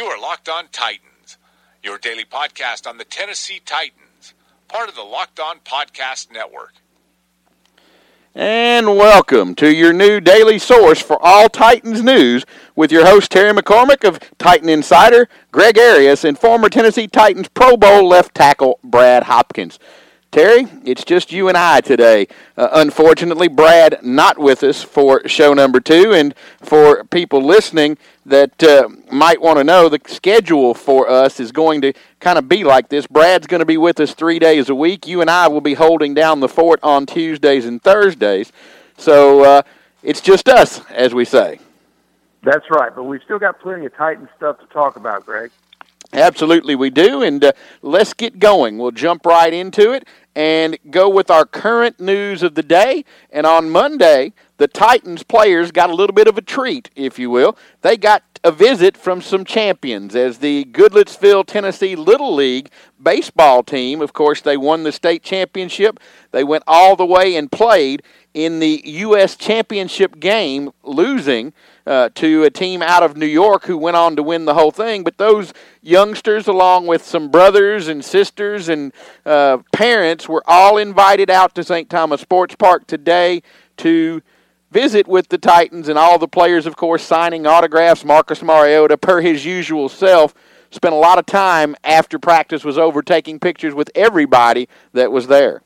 You are Locked On Titans, your daily podcast on the Tennessee Titans, part of the Locked On Podcast Network. And welcome to your new daily source for all Titans news with your host Terry McCormick of Titan Insider, Greg Arias, and former Tennessee Titans Pro Bowl left tackle Brad Hopkins. Terry, it's just you and I today. Uh, unfortunately, Brad not with us for show number two, and for people listening that uh, might want to know, the schedule for us is going to kind of be like this. Brad's going to be with us three days a week. You and I will be holding down the fort on Tuesdays and Thursdays. So uh, it's just us, as we say. That's right, but we've still got plenty of Titan stuff to talk about, Greg. Absolutely, we do. And uh, let's get going. We'll jump right into it and go with our current news of the day. And on Monday, the Titans players got a little bit of a treat, if you will. They got a visit from some champions as the Goodlettsville, Tennessee Little League baseball team. Of course, they won the state championship. They went all the way and played in the U.S. championship game, losing uh, to a team out of New York who went on to win the whole thing. But those youngsters, along with some brothers and sisters and uh, parents, were all invited out to St. Thomas Sports Park today to visit with the Titans and all the players, of course, signing autographs. Marcus Mariota, per his usual self, spent a lot of time after practice was over taking pictures with everybody that was there.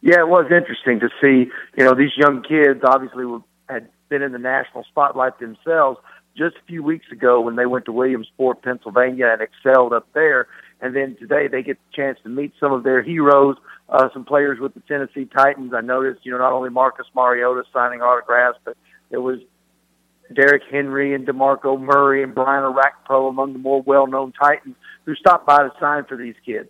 Yeah, it was interesting to see. You know, these young kids obviously were, been in the national spotlight themselves just a few weeks ago when they went to Williamsport, Pennsylvania, and excelled up there. And then today they get the chance to meet some of their heroes, uh, some players with the Tennessee Titans. I noticed, you know, not only Marcus Mariota signing autographs, but there was Derrick Henry and DeMarco Murray and Brian Orakpo among the more well-known Titans who stopped by to sign for these kids.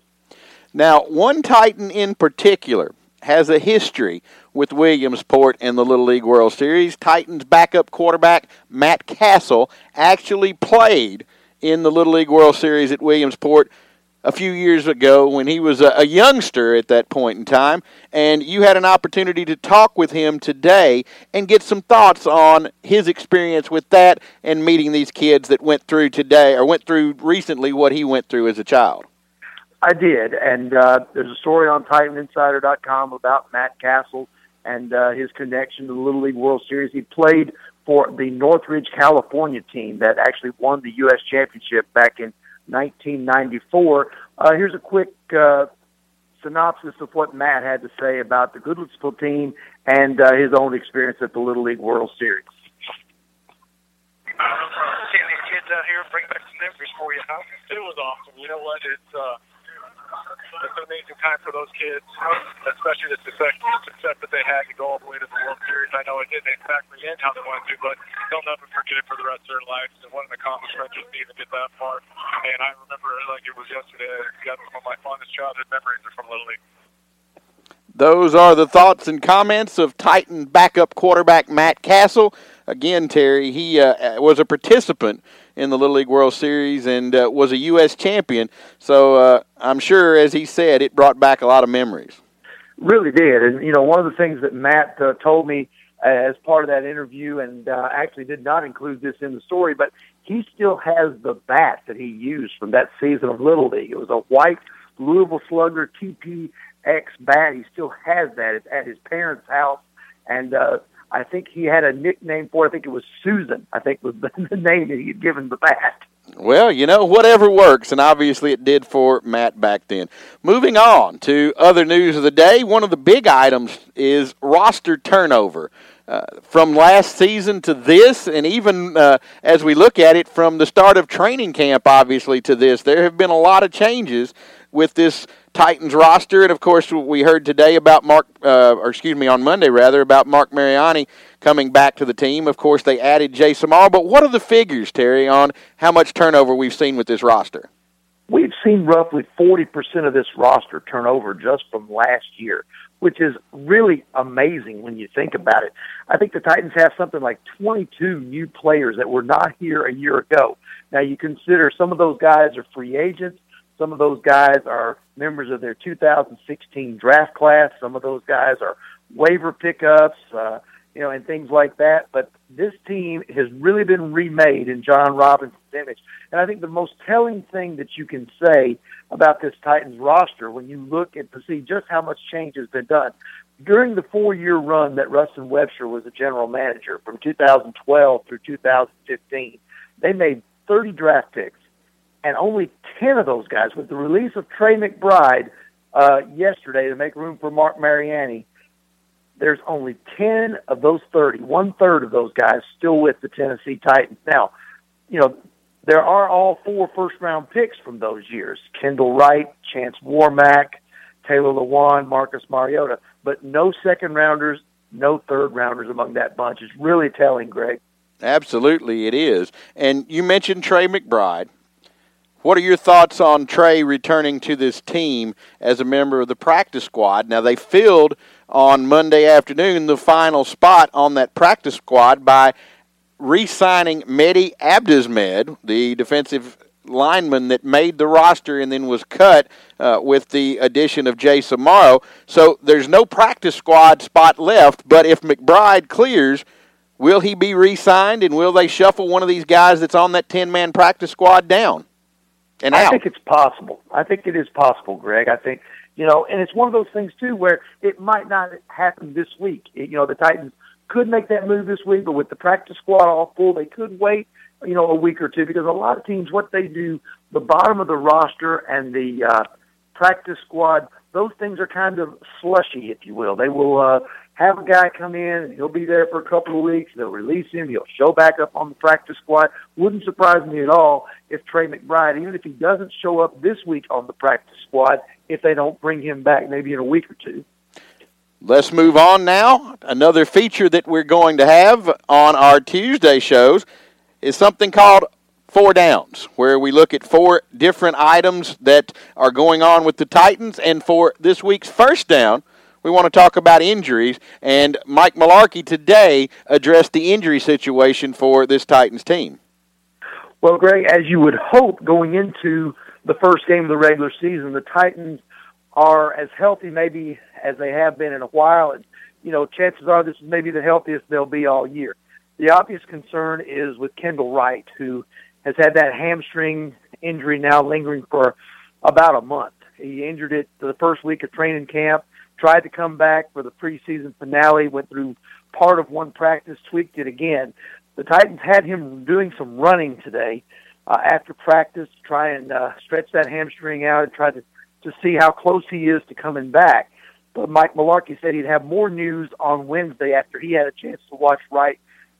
Now, one Titan in particular has a history with Williamsport in the Little League World Series. Titans backup quarterback Matt Cassel actually played in the Little League World Series at Williamsport a few years ago when he was a, youngster at that point in time. And you had an opportunity to talk with him today and get some thoughts on his experience with that and meeting these kids that went through today or went through recently what he went through as a child. I did, and uh, there's a story on TitanInsider.com about Matt Cassel and uh, his connection to the Little League World Series. He played for the Northridge, California team that actually won the U.S. championship back in 1994. Uh, here's a quick uh, synopsis of what Matt had to say about the Goodlettsville team and uh, his own experience at the Little League World Series. Seeing these kids out here bring back some memories for you, huh? It was awesome. You know what? It's uh, it's an amazing time for those kids, especially the success, success that they had to go all the way to the World Series. I know it didn't exactly end how they wanted to, but they'll never forget it for the rest of their lives. And what an accomplishment just to get that far. And I remember like it was yesterday. Got some of my fondest childhood memories are from Little League. Those are the thoughts and comments of Titan backup quarterback Matt Cassel. Again, Terry, he uh, was a participant in the Little League World Series and uh, was a U.S. champion. So uh, I'm sure, as he said, it brought back a lot of memories. Really did. And, you know, one of the things that Matt uh, told me as part of that interview, and uh, actually did not include this in the story, but he still has the bat that he used from that season of Little League. It was a white Louisville Slugger TPX bat. He still has that. It's at his parents' house. And, uh, I think he had a nickname for. It. I think it was Susan. I think was the, the name that he had given the bat. Well, you know, whatever works, and obviously it did for Matt back then. Moving on to other news of the day, one of the big items is roster turnover. Uh, from last season to this, and even uh, as we look at it from the start of training camp, obviously, to this, there have been a lot of changes with this Titans roster, and of course, we heard today about Mark, uh, or excuse me, on Monday rather, about Marc Mariani coming back to the team. Of course, they added Jace Amaro, but what are the figures, Terry, on how much turnover we've seen with this roster? We've seen roughly 40% of this roster turnover just from last year, which is really amazing when you think about it. I think the Titans have something like 22 new players that were not here a year ago. Now, you consider some of those guys are free agents, some of those guys are members of their 2016 draft class, some of those guys are waiver pickups. Uh, you know, and things like that. But this team has really been remade in Jon Robinson's image. And I think the most telling thing that you can say about this Titans roster when you look at to see just how much change has been done. During the four year run that Ruston Webster was a general manager from 2012 through 2015, they made 30 draft picks. And only 10 of those guys, with the release of Tre McBride uh, yesterday to make room for Marc Mariani, there's only 10 of those 30, one third of those guys still with the Tennessee Titans. Now, you know, there are all four first round picks from those years Kendall Wright, Chance Warmack, Taylor Lewan, Marcus Mariota, but no second rounders, no third rounders among that bunch. It's really telling, Greg. Absolutely, it is. And you mentioned Tre McBride. What are your thoughts on Tre returning to this team as a member of the practice squad? Now, they filled on Monday afternoon the final spot on that practice squad by re signing Mehdi Abdesmad, the defensive lineman that made the roster and then was cut uh, with the addition of Jace Amaro. So there's no practice squad spot left, but if McBride clears, will he be re signed and will they shuffle one of these guys that's on that 10 man practice squad down? And I think it's possible. I think it is possible, Greg. I think you know, and it's one of those things too where it might not happen this week. It, you know, the Titans could make that move this week, but with the practice squad all full, they could wait. You know, a week or two because a lot of teams, what they do, the bottom of the roster and the uh, practice squad, those things are kind of slushy, if you will. They will uh, have a guy come in and he'll be there for a couple of weeks. They'll release him. He'll show back up on the practice squad. Wouldn't surprise me at all if Tre McBride, even if he doesn't show up this week on the practice squad, if they don't bring him back maybe in a week or two. Let's move on now. Another feature that we're going to have on our Tuesday shows is something called Four Downs, where we look at four different items that are going on with the Titans. And for this week's first down, we want to talk about injuries. And Mike Mularkey today addressed the injury situation for this Titans team. Well, Greg, as you would hope going into the first game of the regular season, the Titans are as healthy maybe as they have been in a while. And, you know, chances are this is maybe the healthiest they'll be all year. The obvious concern is with Kendall Wright, who has had that hamstring injury now lingering for about a month. He injured it the first week of training camp tried to come back for the preseason finale, went through part of one practice, tweaked it again. The Titans had him doing some running today uh, after practice to try and uh, stretch that hamstring out and try to, to see how close he is to coming back. But Mike Mularkey said he'd have more news on Wednesday after he had a chance to watch Wright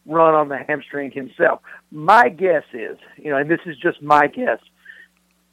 run on the hamstring himself. My guess is, you know, and this is just my guess,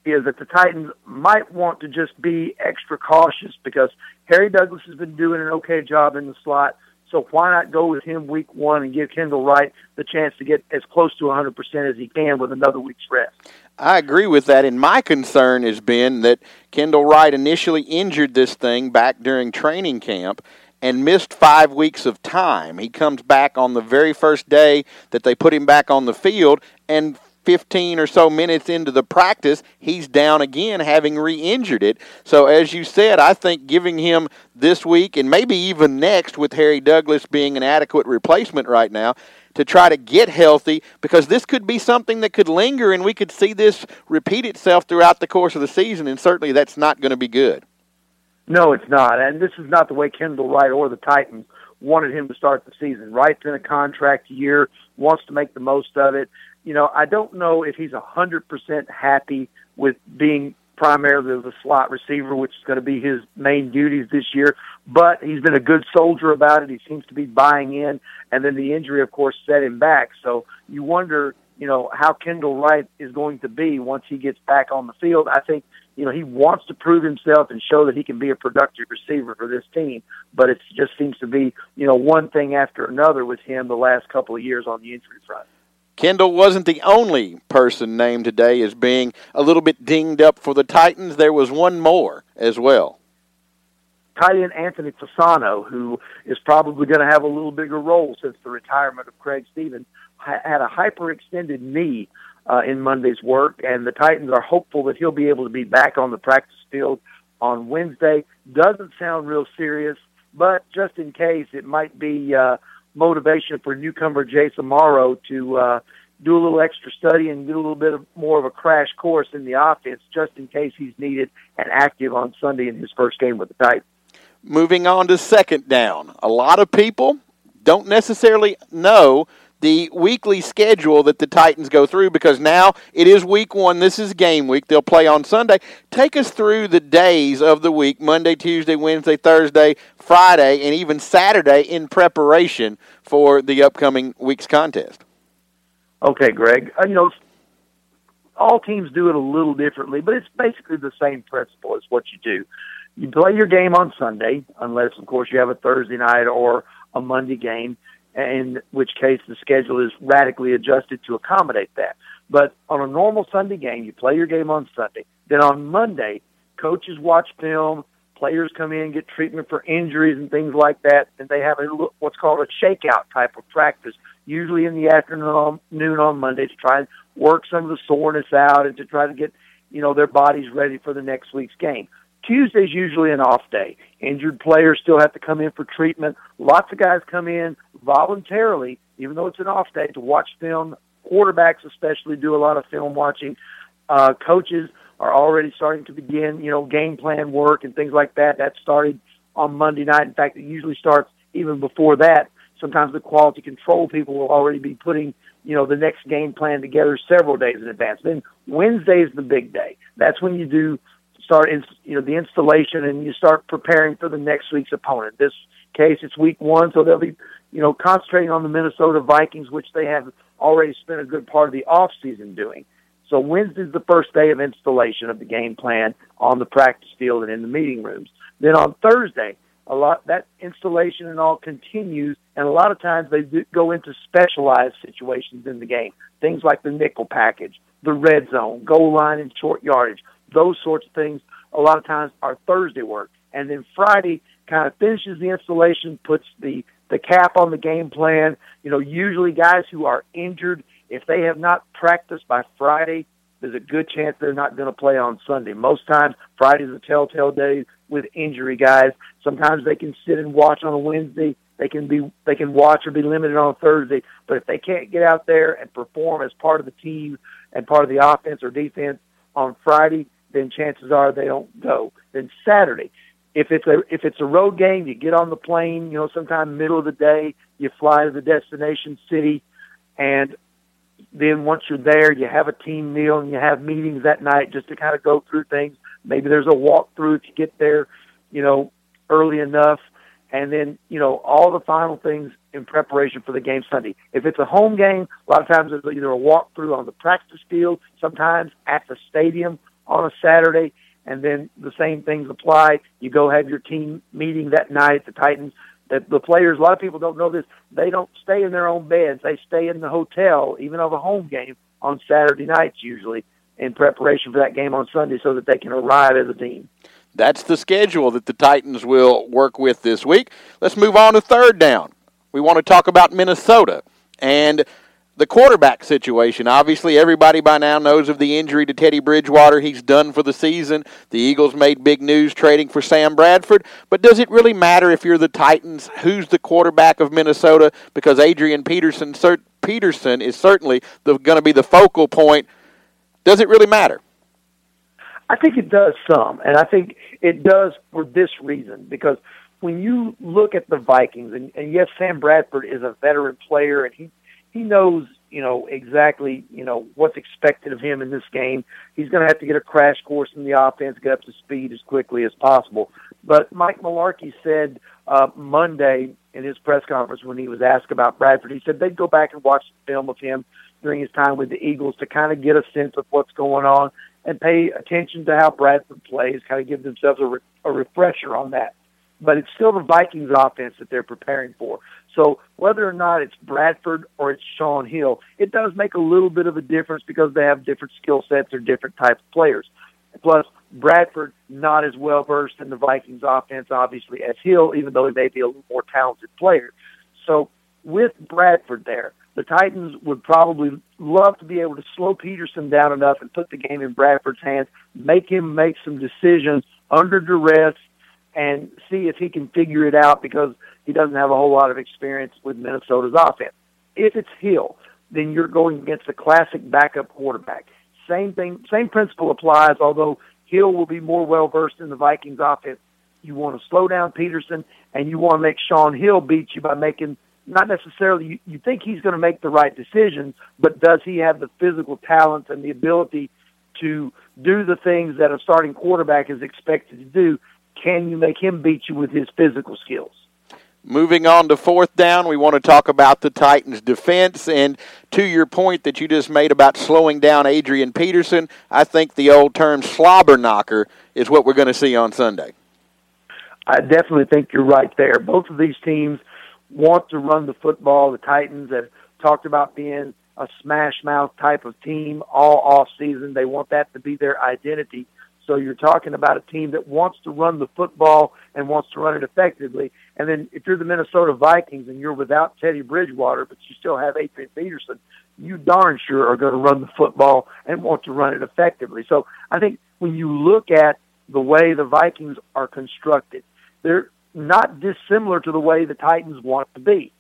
is that the Titans might want to just be extra cautious because Harry Douglas has been doing an okay job in the slot. So why not go with him week one and give Kendall Wright the chance to get as close to 100% as he can with another week's rest? I agree with that. And my concern has been that Kendall Wright initially injured this thing back during training camp and missed five weeks of time. He comes back on the very first day that they put him back on the field, and 15 or so minutes into the practice, he's down again, having re injured it. So, as you said, I think giving him this week and maybe even next, with Harry Douglas being an adequate replacement right now, to try to get healthy because this could be something that could linger and we could see this repeat itself throughout the course of the season, and certainly that's not going to be good. No, it's not. And this is not the way Kendall Wright or the Titans wanted him to start the season. Wright's in a contract year, wants to make the most of it you know, I don't know if he's a hundred percent happy with being primarily the slot receiver, which is going to be his main duties this year. But he's been a good soldier about it. He seems to be buying in, and then the injury, of course, set him back. So you wonder, you know, how Kendall Wright is going to be once he gets back on the field. I think you know, he wants to prove himself and show that he can be a productive receiver for this team. But it just seems to be, you know, one thing after another with him the last couple of years on the injury front. Kendall wasn't the only person named today as being a little bit dinged up for the Titans. There was one more as well. Tight end Anthony Fasano, who is probably going to have a little bigger role since the retirement of Craig Stevens, had a hyperextended knee uh, in Monday's work, and the Titans are hopeful that he'll be able to be back on the practice field on Wednesday. Doesn't sound real serious, but just in case, it might be uh, motivation for newcomer Jace Amaro to uh, do a little extra study and do a little bit of more of a crash course in the offense, just in case he's needed and active on Sunday in his first game with the Titans. Moving on to second down, a lot of people don't necessarily know the weekly schedule that the Titans go through because now it is week one. This is game week. They'll play on Sunday. Take us through the days of the week Monday, Tuesday, Wednesday, Thursday, Friday, and even Saturday in preparation for the upcoming week's contest. Okay, Greg. Uh, you know, all teams do it a little differently, but it's basically the same principle as what you do. You play your game on Sunday, unless, of course, you have a Thursday night or a Monday game in which case the schedule is radically adjusted to accommodate that. But on a normal Sunday game, you play your game on Sunday. Then on Monday, coaches watch film, players come in, get treatment for injuries and things like that, and they have a what's called a shakeout type of practice, usually in the afternoon noon on Monday to try and work some of the soreness out and to try to get you know their bodies ready for the next week's game. Tuesday's usually an off day. Injured players still have to come in for treatment. Lots of guys come in voluntarily, even though it's an off day, to watch film. Quarterbacks especially do a lot of film watching. Uh, coaches are already starting to begin, you know, game plan work and things like that. That started on Monday night. In fact, it usually starts even before that. Sometimes the quality control people will already be putting, you know, the next game plan together several days in advance. Then Wednesday is the big day. That's when you do start in, you know the installation and you start preparing for the next week's opponent. This case, it's week one, so they'll be you know concentrating on the Minnesota Vikings, which they have already spent a good part of the off season doing. So Wednesday's the first day of installation of the game plan on the practice field and in the meeting rooms. Then on Thursday, a lot that installation and all continues, and a lot of times they do go into specialized situations in the game, things like the nickel package, the red zone, goal line and short yardage those sorts of things a lot of times are Thursday work. And then Friday kind of finishes the installation, puts the, the cap on the game plan. You know, usually guys who are injured, if they have not practiced by Friday, there's a good chance they're not going to play on Sunday. Most times, Friday's a telltale day with injury guys. Sometimes they can sit and watch on a Wednesday. They can be they can watch or be limited on Thursday. But if they can't get out there and perform as part of the team and part of the offense or defense on Friday, then chances are they don't go. Then Saturday, if it's a if it's a road game, you get on the plane, you know, sometime middle of the day, you fly to the destination city, and then once you're there, you have a team meal and you have meetings that night just to kind of go through things. Maybe there's a walkthrough you get there, you know, early enough, and then you know all the final things in preparation for the game Sunday. If it's a home game, a lot of times there's either a walkthrough on the practice field, sometimes at the stadium, on a Saturday, and then the same things apply. You go have your team meeting that night. The Titans, that the players, a lot of people don't know this. They don't stay in their own beds. They stay in the hotel, even of a home game on Saturday nights usually, in preparation for that game on Sunday, so that they can arrive as a team. That's the schedule that the Titans will work with this week. Let's move on to third down. We want to talk about Minnesota and the quarterback situation. Obviously, everybody by now knows of the injury to Teddy Bridgewater. He's done for the season. The Eagles made big news trading for Sam Bradford. But does it really matter if you're the Titans who's the quarterback of Minnesota? Because Adrian Peterson, Peterson is certainly going to be the focal point. Does it really matter? I think it does some, and I think it does for this reason because when you look at the Vikings, and, and yes, Sam Bradford is a veteran player, and he he knows, you know, exactly, you know, what's expected of him in this game. He's going to have to get a crash course in the offense, get up to speed as quickly as possible. But Mike Mularkey said uh, Monday in his press conference when he was asked about Bradford, he said they'd go back and watch the film of him during his time with the Eagles to kind of get a sense of what's going on. and pay attention to how Bradford plays, kind of give themselves a, re- a refresher on that. But it's still the Vikings offense that they're preparing for. So whether or not it's Bradford or it's Shaun Hill, it does make a little bit of a difference because they have different skill sets or different types of players. Plus, Bradford not as well versed in the Vikings offense, obviously, as Hill, even though he may be a little more talented player. So with Bradford there, the Titans would probably love to be able to slow Peterson down enough and put the game in Bradford's hands, make him make some decisions under duress, and see if he can figure it out because he doesn't have a whole lot of experience with Minnesota's offense. If it's Hill, then you're going against a classic backup quarterback. Same thing, same principle applies, although Hill will be more well versed in the Vikings offense. You want to slow down Peterson and you want to make Shaun Hill beat you by making not necessarily you, you think he's going to make the right decisions, but does he have the physical talent and the ability to do the things that a starting quarterback is expected to do? Can you make him beat you with his physical skills? Moving on to fourth down, we want to talk about the Titans' defense. And to your point that you just made about slowing down Adrian Peterson, I think the old term slobber knocker is what we're going to see on Sunday. I definitely think you're right there. Both of these teams want to run the football. The Titans have talked about being a smash mouth type of team all off season. They want that to be their identity. So you're talking about a team that wants to run the football and wants to run it effectively. And then if you're the Minnesota Vikings and you're without Teddy Bridgewater, but you still have Adrian Peterson, you darn sure are going to run the football and want to run it effectively. So I think when you look at the way the Vikings are constructed, they're not dissimilar to the way the Titans want to be.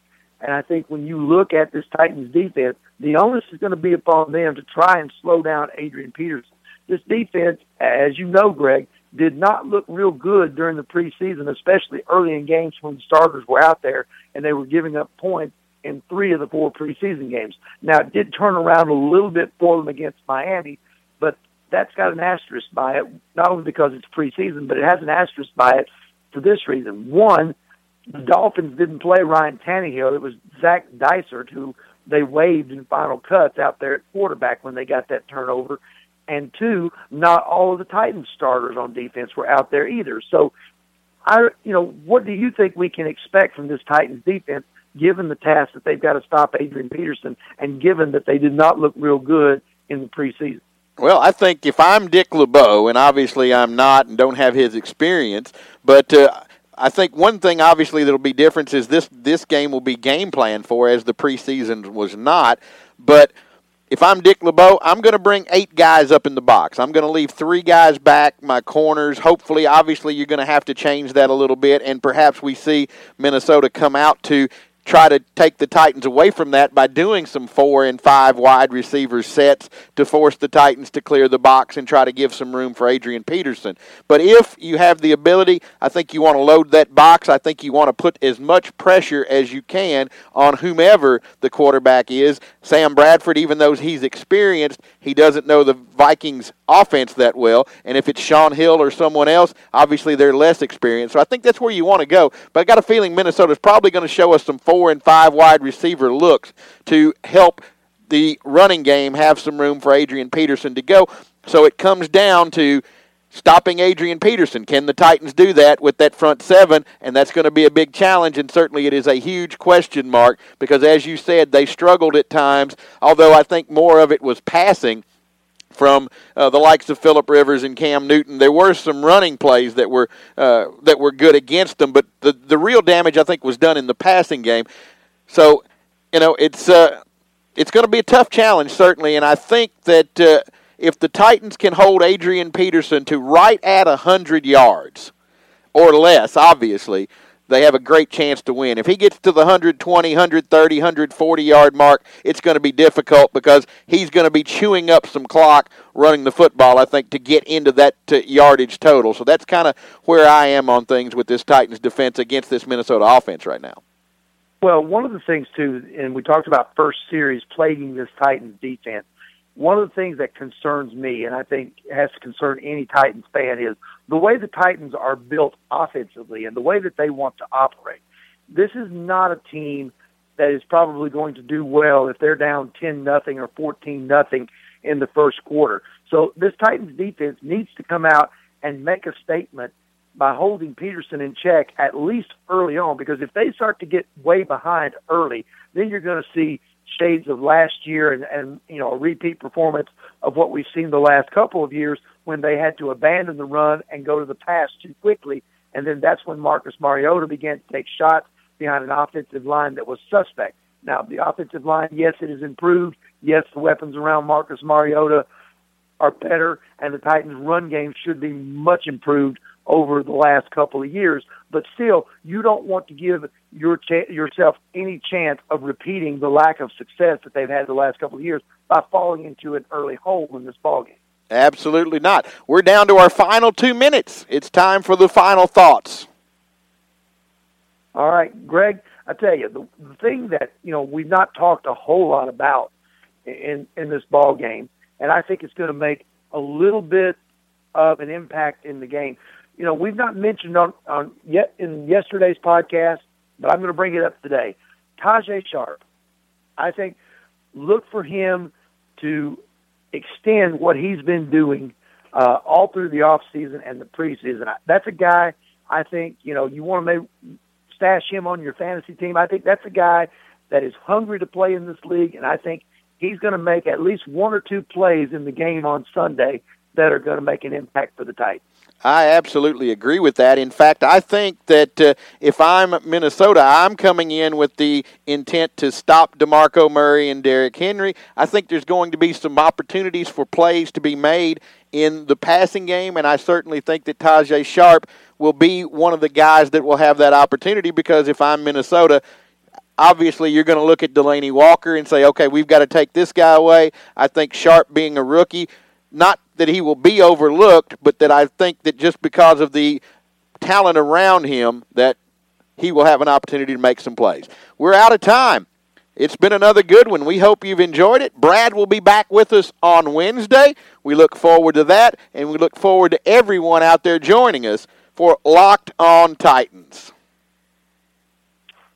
And I think when you look at this Titans defense, the onus is going to be upon them to try and slow down Adrian Peterson this defense, as you know, Greg, did not look real good during the preseason, especially early in games when the starters were out there and they were giving up points in three of the four preseason games. Now, it did turn around a little bit for them against Miami, but that's got an asterisk by it, not only because it's preseason, but it has an asterisk by it for this reason. One, the Dolphins didn't play Ryan Tannehill. It was Zac Dysert who they waived in final cuts out there at quarterback when they got that turnover and two, not all of the Titans starters on defense were out there either. So, I, you know, what do you think we can expect from this Titans defense, given the task that they've got to stop Adrian Peterson, and given that they did not look real good in the preseason? Well, I think if I'm Dick LeBeau, and obviously I'm not and don't have his experience, but uh, I think one thing obviously that'll be different is this this game will be game plan for as the preseason was not. But if I'm Dick LeBeau, I'm going to bring eight guys up in the box. I'm going to leave three guys back, my corners. Hopefully, obviously, you're going to have to change that a little bit, and perhaps we see Minnesota come out to try to take the Titans away from that by doing some four and five wide receiver sets to force the Titans to clear the box and try to give some room for Adrian Peterson. But if you have the ability, I think you want to load that box. I think you want to put as much pressure as you can on whomever the quarterback is. Sam Bradford, even though he's experienced, he doesn't know the Vikings offense that well. And if it's Shaun Hill or someone else, obviously they're less experienced. So I think that's where you want to go. But I got a feeling Minnesota's probably going to show us some four and five wide receiver looks to help the running game have some room for Adrian Peterson to go. So it comes down to stopping Adrian Peterson. Can the Titans do that with that front seven? And that's going to be a big challenge, and certainly it is a huge question mark because, as you said, they struggled at times, although I think more of it was passing from uh, the likes of Philip Rivers and Cam Newton. There were some running plays that were uh, that were good against them, but the the real damage I think was done in the passing game. So, you know, it's uh, it's going to be a tough challenge certainly, and I think that uh, if the Titans can hold Adrian Peterson to right at hundred yards or less, obviously they have a great chance to win. If he gets to the 120, 130, 140 yard mark, it's going to be difficult because he's going to be chewing up some clock running the football, I think, to get into that uh, yardage total. So that's kind of where I am on things with this Titans defense against this Minnesota offense right now. Well, one of the things, too, and we talked about first series plaguing this Titans defense one of the things that concerns me, and I think has to concern any Titans fan, is the way the Titans are built offensively and the way that they want to operate. This is not a team that is probably going to do well if they're down ten nothing or fourteen nothing in the first quarter. So this Titans defense needs to come out and make a statement by holding Peterson in check at least early on because if they start to get way behind early, then you're going to see shades of last year and, and you know a repeat performance of what we've seen the last couple of years when they had to abandon the run and go to the pass too quickly and then that's when Marcus Mariota began to take shots behind an offensive line that was suspect. Now, the offensive line, yes, it has improved. Yes, the weapons around Marcus Mariota are better, and the Titans' run game should be much improved over the last couple of years. But still, you don't want to give your ch- yourself any chance of repeating the lack of success that they've had the last couple of years by falling into an early hole in this ballgame. Absolutely not. We're down to our final two minutes. It's time for the final thoughts. All right, Greg. I tell you, the, the thing that you know we've not talked a whole lot about in in this ball game, and I think it's going to make a little bit of an impact in the game. You know, we've not mentioned on on yet in yesterday's podcast, but I'm going to bring it up today. Tajae Sharpe, I think, look for him to extend what he's been doing uh, all through the off season and the preseason. That's a guy I think you know you want to stash him on your fantasy team. I think that's a guy that is hungry to play in this league, and I think he's going to make at least one or two plays in the game on Sunday that are going to make an impact for the Titans. I absolutely agree with that. In fact, I think that uh, if I'm Minnesota, I'm coming in with the intent to stop DeMarco Murray and Derrick Henry. I think there's going to be some opportunities for plays to be made in the passing game, and I certainly think that Tajae Sharpe will be one of the guys that will have that opportunity because if I'm Minnesota, obviously you're going to look at Delanie Walker and say, okay, we've got to take this guy away. I think Sharpe being a rookie, not that he will be overlooked, but that I think that just because of the talent around him, that he will have an opportunity to make some plays. We're out of time. It's been another good one. We hope you've enjoyed it. Brad will be back with us on Wednesday. We look forward to that, and we look forward to everyone out there joining us for Locked On Titans.